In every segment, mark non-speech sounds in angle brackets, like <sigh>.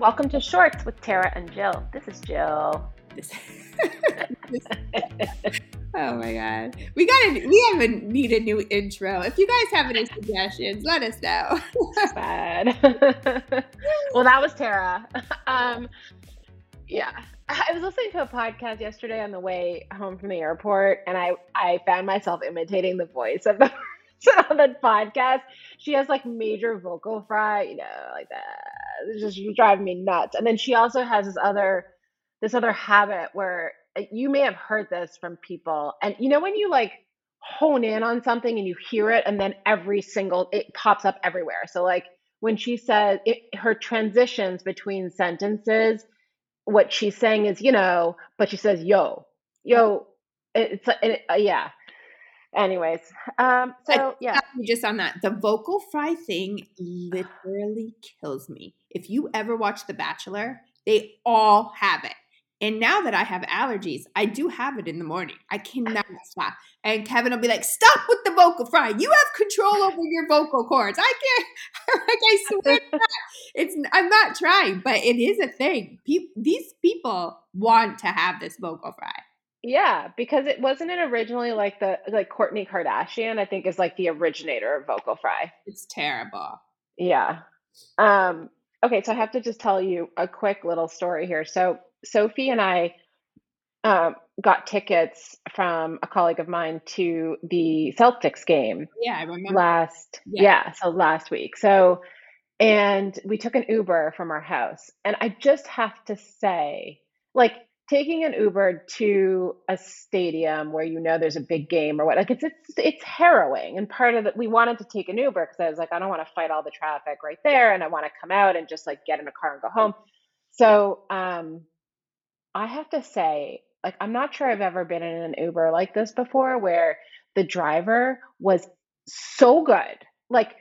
Welcome to Shorts with Tara and Jill. This is Jill. This- <laughs> oh my god, we got to we have a need a new intro. If you guys have any suggestions, let us know. <laughs> Bad. <laughs> well, that was Tara. Um, yeah, I was listening to a podcast yesterday on the way home from the airport, and I I found myself imitating the voice of the person on the podcast. She has like major vocal fry, you know, like that. It's just driving me nuts. And then she also has this other this other habit where uh, you may have heard this from people, and you know when you like hone in on something and you hear it, and then every single it pops up everywhere. So like when she says it, her transitions between sentences what she's saying is, you know, but she says, yo, yo, it's, it, uh, yeah. Anyways, um, so yeah, just on that, the vocal fry thing literally kills me. If you ever watch The Bachelor, they all have it. And now that I have allergies, I do have it in the morning. I cannot <laughs> stop. And Kevin will be like, "Stop with the vocal fry. You have control over your vocal cords. I can't. <laughs> like I swear, it's. I'm not trying, but it is a thing. Pe- these people want to have this vocal fry. Yeah, because it wasn't it originally like the like Kourtney Kardashian. I think is like the originator of vocal fry. It's terrible. Yeah. Um. Okay, so I have to just tell you a quick little story here. So Sophie and I um, got tickets from a colleague of mine to the Celtics game. Yeah, I remember. Last, yeah. yeah, so last week. So, and we took an Uber from our house. And I just have to say, like, taking an Uber to a stadium where you know there's a big game or what, like, it's it's it's harrowing. And part of it, we wanted to take an Uber because I was like, I don't want to fight all the traffic right there, and I want to come out and just like get in a car and go home. So, um, I have to say, like, I'm not sure I've ever been in an Uber like this before where the driver was so good, like,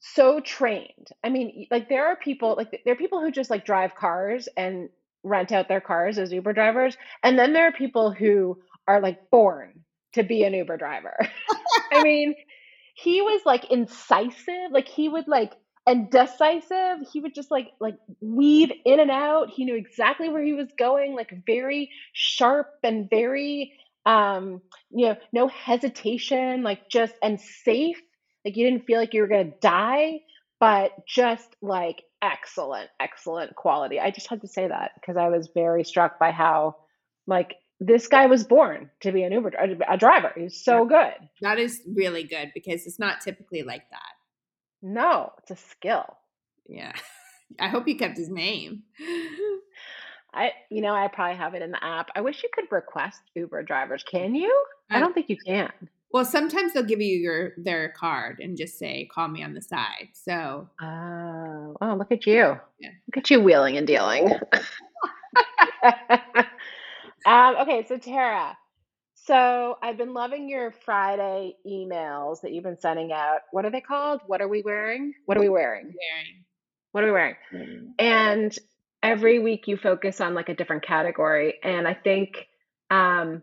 so trained. I mean, like, there are people, like, there are people who just like drive cars and rent out their cars as Uber drivers. And then there are people who are like born to be an Uber driver. I <laughs> mean, he was like incisive, like, he would like, and decisive he would just like like weave in and out he knew exactly where he was going like very sharp and very um you know no hesitation like just and safe like you didn't feel like you were going to die but just like excellent excellent quality i just had to say that because i was very struck by how like this guy was born to be an uber a driver he's so good that is really good because it's not typically like that no, it's a skill. Yeah. <laughs> I hope you kept his name. I, you know, I probably have it in the app. I wish you could request Uber drivers. Can you? I don't think you can. Well, sometimes they'll give you your their card and just say, "Call me on the side." So, oh, oh, look at you! Yeah. Look at you wheeling and dealing. <laughs> um, okay, so Tara, so I've been loving your Friday emails that you've been sending out. What are they called? What are we wearing? What are we wearing? Wearing. What are we wearing? Mm-hmm. And every week you focus on like a different category. And I think um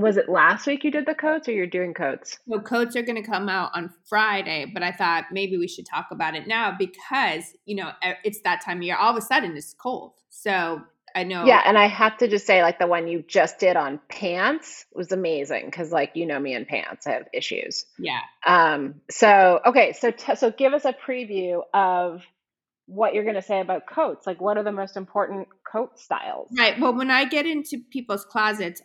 was it last week you did the coats or you're doing coats? So coats are going to come out on Friday, but I thought maybe we should talk about it now because, you know, it's that time of year. All of a sudden it's cold. So I know. Yeah, and I have to just say, like the one you just did on pants was amazing because, like, you know me in pants, I have issues. Yeah. Um. So okay, so t- so give us a preview of what you're going to say about coats. Like, what are the most important coat styles? Right. Well, when I get into people's closets,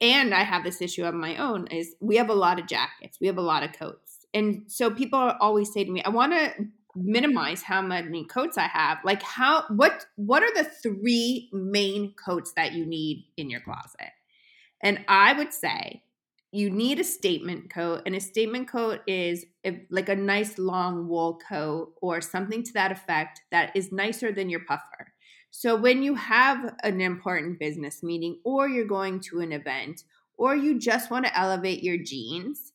and I have this issue of my own, is we have a lot of jackets, we have a lot of coats, and so people always say to me, "I want to minimize how many coats I have. Like how what what are the three main coats that you need in your closet? And I would say you need a statement coat and a statement coat is like a nice long wool coat or something to that effect that is nicer than your puffer. So when you have an important business meeting or you're going to an event or you just want to elevate your jeans,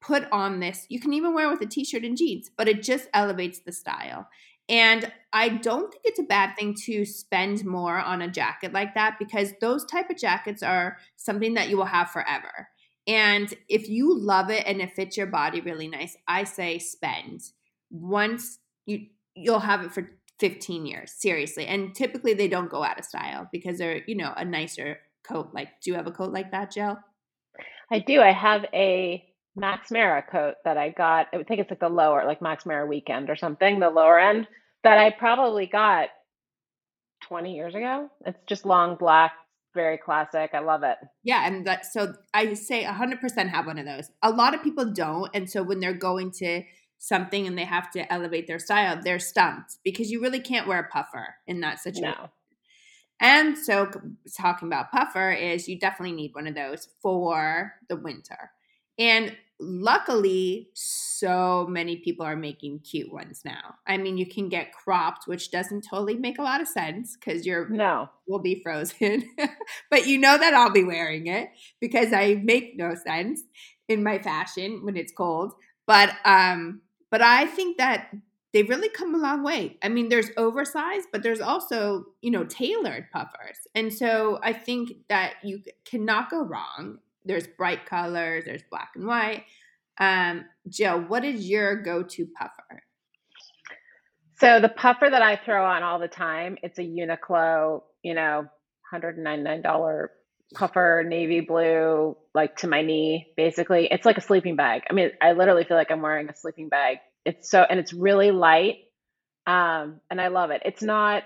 put on this. You can even wear with a t-shirt and jeans, but it just elevates the style. And I don't think it's a bad thing to spend more on a jacket like that because those type of jackets are something that you will have forever. And if you love it and it fits your body really nice, I say spend. Once you you'll have it for 15 years, seriously. And typically they don't go out of style because they're, you know, a nicer coat. Like, do you have a coat like that, Jill? I do. I have a Max Mara coat that I got. I think it's like the lower, like Max Mara weekend or something, the lower end that I probably got 20 years ago. It's just long black, very classic. I love it. Yeah, and that so I say 100% have one of those. A lot of people don't, and so when they're going to something and they have to elevate their style, they're stumped because you really can't wear a puffer in that situation. No. And so, talking about puffer is you definitely need one of those for the winter. And luckily, so many people are making cute ones now. I mean, you can get cropped, which doesn't totally make a lot of sense because your no will be frozen. <laughs> but you know that I'll be wearing it because I make no sense in my fashion when it's cold. But um, but I think that they've really come a long way. I mean, there's oversized, but there's also, you know, tailored puffers. And so I think that you cannot go wrong. There's bright colors, there's black and white. Um, Jill, what is your go-to puffer? So the puffer that I throw on all the time, it's a Uniqlo, you know, $199 puffer, navy blue, like to my knee, basically. It's like a sleeping bag. I mean, I literally feel like I'm wearing a sleeping bag. It's so, and it's really light. Um, and I love it. It's not,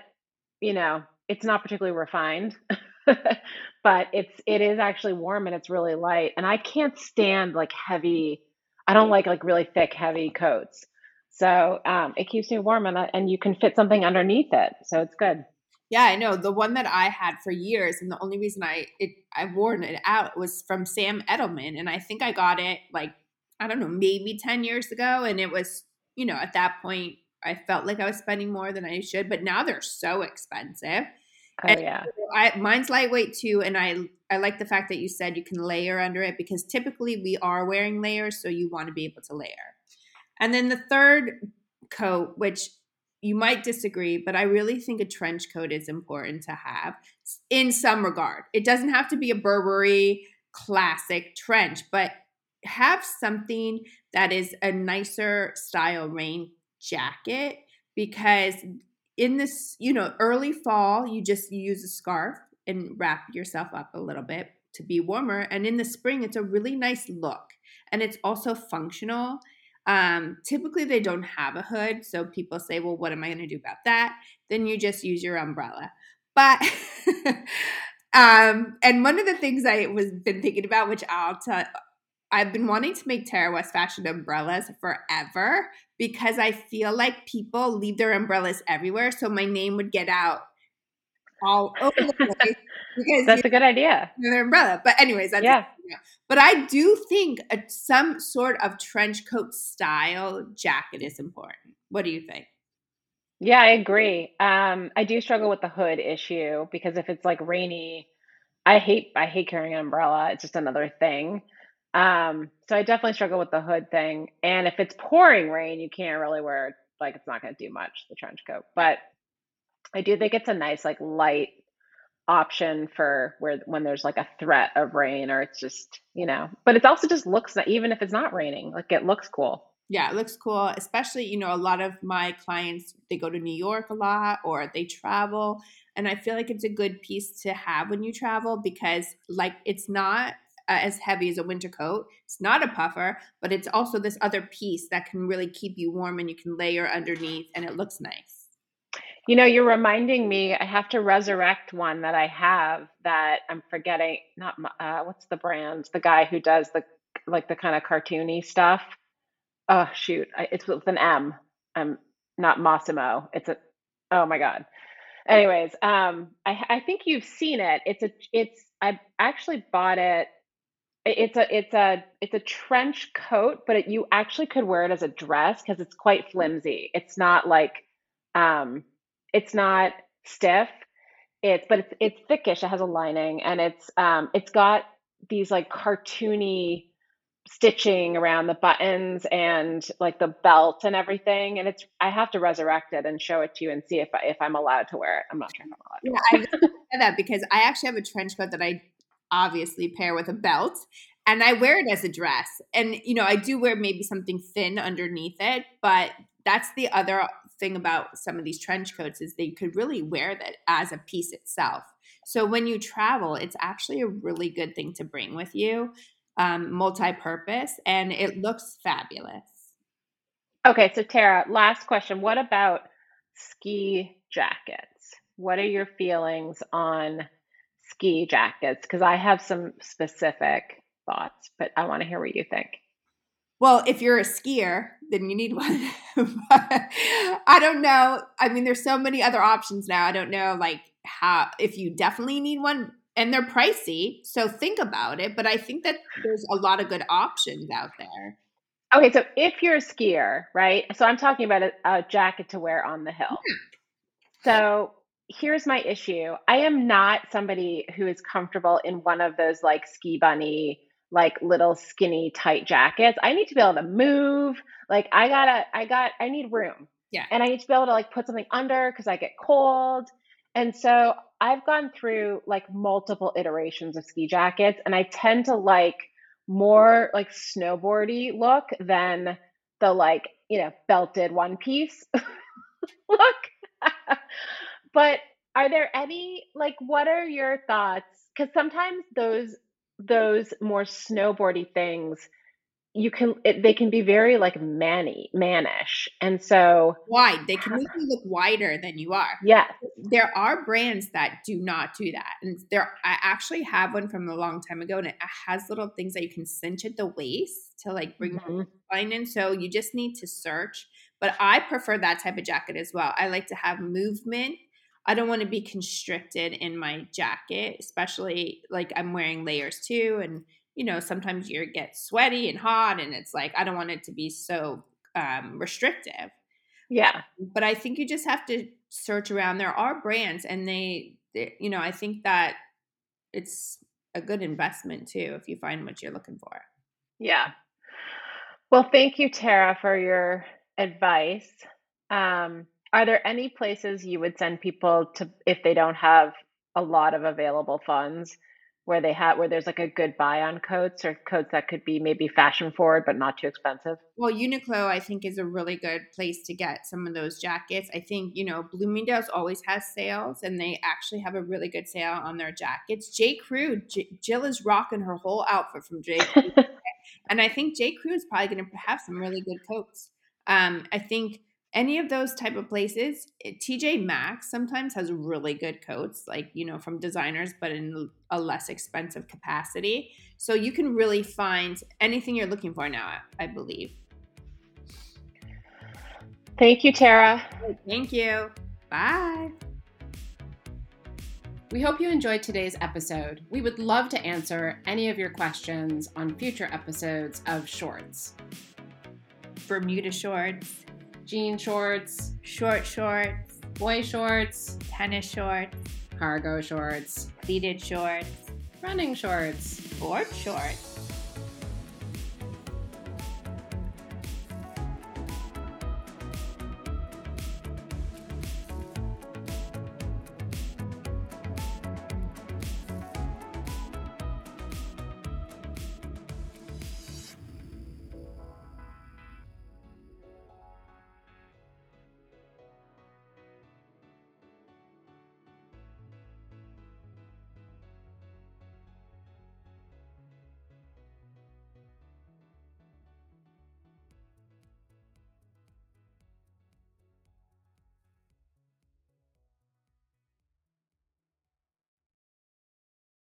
you know, it's not particularly refined, <laughs> but it's, it is actually warm and it's really light. And I can't stand like heavy, I don't like like really thick, heavy coats. So um, it keeps me warm and, and you can fit something underneath it. So it's good. Yeah, I know. The one that I had for years, and the only reason I it I worn it out was from Sam Edelman, and I think I got it like I don't know, maybe ten years ago, and it was you know at that point I felt like I was spending more than I should, but now they're so expensive. Oh and yeah, I, mine's lightweight too, and I I like the fact that you said you can layer under it because typically we are wearing layers, so you want to be able to layer. And then the third coat, which you might disagree, but I really think a trench coat is important to have in some regard. It doesn't have to be a Burberry classic trench, but have something that is a nicer style rain jacket because in this, you know, early fall, you just use a scarf and wrap yourself up a little bit to be warmer. And in the spring, it's a really nice look and it's also functional um, typically, they don't have a hood. So people say, well, what am I going to do about that? Then you just use your umbrella. But, <laughs> um, and one of the things I was been thinking about, which I'll tell, I've been wanting to make Tara West Fashion umbrellas forever because I feel like people leave their umbrellas everywhere. So my name would get out all over the <laughs> place because that's a good idea. Their umbrella, but anyways, that's yeah. But I do think a, some sort of trench coat style jacket is important. What do you think? Yeah, I agree. Um, I do struggle with the hood issue because if it's like rainy, I hate I hate carrying an umbrella. It's just another thing. Um, so I definitely struggle with the hood thing. And if it's pouring rain, you can't really wear like it's not going to do much the trench coat. But I do think it's a nice like light option for where when there's like a threat of rain or it's just you know but it also just looks even if it's not raining like it looks cool. Yeah it looks cool especially you know a lot of my clients they go to new york a lot or they travel and i feel like it's a good piece to have when you travel because like it's not uh, as heavy as a winter coat it's not a puffer but it's also this other piece that can really keep you warm and you can layer underneath and it looks nice you know, you're reminding me, I have to resurrect one that I have that I'm forgetting. Not, uh, what's the brand? The guy who does the, like the kind of cartoony stuff. Oh, shoot. I, it's with an M. I'm not Mossimo. It's a, oh my God. Anyways, um, I, I think you've seen it. It's a, it's, I actually bought it. It's a, it's a, it's a trench coat, but it, you actually could wear it as a dress because it's quite flimsy. It's not like, um, it's not stiff. It's but it's it's thickish. It has a lining and it's um it's got these like cartoony stitching around the buttons and like the belt and everything and it's i have to resurrect it and show it to you and see if I, if i'm allowed to wear it i'm not sure if i'm allowed to yeah, i that because i actually have a trench coat that i obviously pair with a belt and i wear it as a dress and you know i do wear maybe something thin underneath it but that's the other thing about some of these trench coats is they could really wear that as a piece itself. So when you travel, it's actually a really good thing to bring with you, um, multi-purpose, and it looks fabulous. Okay, so Tara, last question. What about ski jackets? What are your feelings on ski jackets? Because I have some specific thoughts, but I want to hear what you think. Well, if you're a skier, then you need one. <laughs> I don't know. I mean, there's so many other options now. I don't know, like how if you definitely need one, and they're pricey. So think about it. But I think that there's a lot of good options out there. Okay, so if you're a skier, right? So I'm talking about a, a jacket to wear on the hill. So here's my issue. I am not somebody who is comfortable in one of those like ski bunny, like little skinny tight jackets. I need to be able to move. Like I gotta, I got, I need room. Yeah. And I need to be able to like put something under because I get cold. And so I've gone through like multiple iterations of ski jackets and I tend to like more like snowboardy look than the like, you know, belted one piece <laughs> look. but are there any like what are your thoughts? Cuz sometimes those those more snowboardy things you can it, they can be very like manny mannish. And so wide. They can make you look wider than you are. Yeah there are brands that do not do that. And there i actually have one from a long time ago and it has little things that you can cinch at the waist to like bring mm-hmm. the line in. So you just need to search. But i prefer that type of jacket as well. I like to have movement I don't want to be constricted in my jacket, especially like I'm wearing layers too. And you know, sometimes you get sweaty and hot, and it's like, I don't want it to be so um, restrictive. Yeah. But I think you just have to search around. There are brands, and they, they, you know, I think that it's a good investment too if you find what you're looking for. Yeah. Well, thank you, Tara, for your advice. Um, are there any places you would send people to if they don't have a lot of available funds? where they have where there's like a good buy on coats or coats that could be maybe fashion forward but not too expensive? Well, Uniqlo I think is a really good place to get some of those jackets. I think, you know, Bloomingdale's always has sales and they actually have a really good sale on their jackets. J. Crew, J- Jill is rocking her whole outfit from J. Crew. <laughs> and I think J. Crew is probably going to have some really good coats. Um, I think any of those type of places tj maxx sometimes has really good coats like you know from designers but in a less expensive capacity. So you can really find anything you're looking for now i believe. Thank you tara. Thank you. Bye. We hope you enjoyed today's episode. We would love to answer any of your questions on future episodes of Shorts. Bermuda shorts, jean shorts, short shorts, boy shorts, tennis shorts, cargo shorts, pleated shorts, running shorts, board shorts